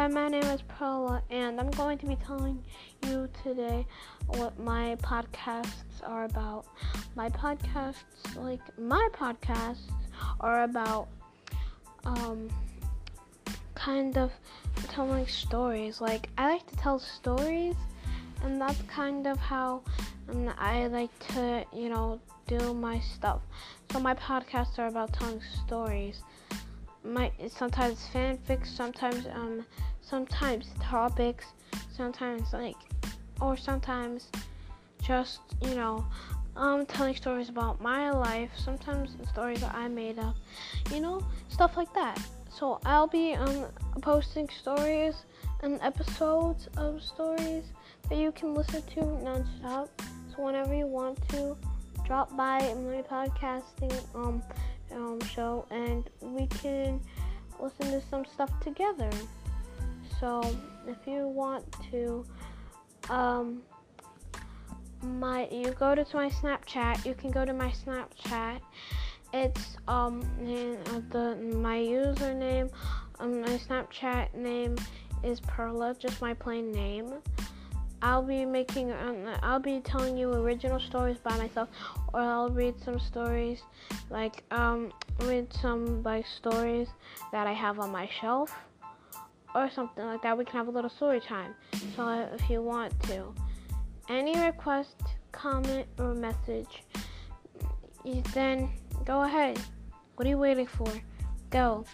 Hi, my name is Perla, and I'm going to be telling you today what my podcasts are about. My podcasts, like my podcasts, are about um, kind of telling stories. Like I like to tell stories, and that's kind of how um, I like to, you know, do my stuff. So my podcasts are about telling stories my sometimes fanfics, sometimes um sometimes topics, sometimes like or sometimes just, you know, um telling stories about my life, sometimes stories that I made up, you know, stuff like that. So I'll be um posting stories and episodes of stories that you can listen to nonstop. So whenever you want to, drop by my podcasting um um, show and we can listen to some stuff together. So if you want to, um, my you go to my Snapchat. You can go to my Snapchat. It's um the my username, um, my Snapchat name is Perla, just my plain name. I'll be making, um, I'll be telling you original stories by myself, or I'll read some stories, like um, read some like stories that I have on my shelf, or something like that. We can have a little story time. So if you want to, any request, comment, or message, then go ahead. What are you waiting for? Go.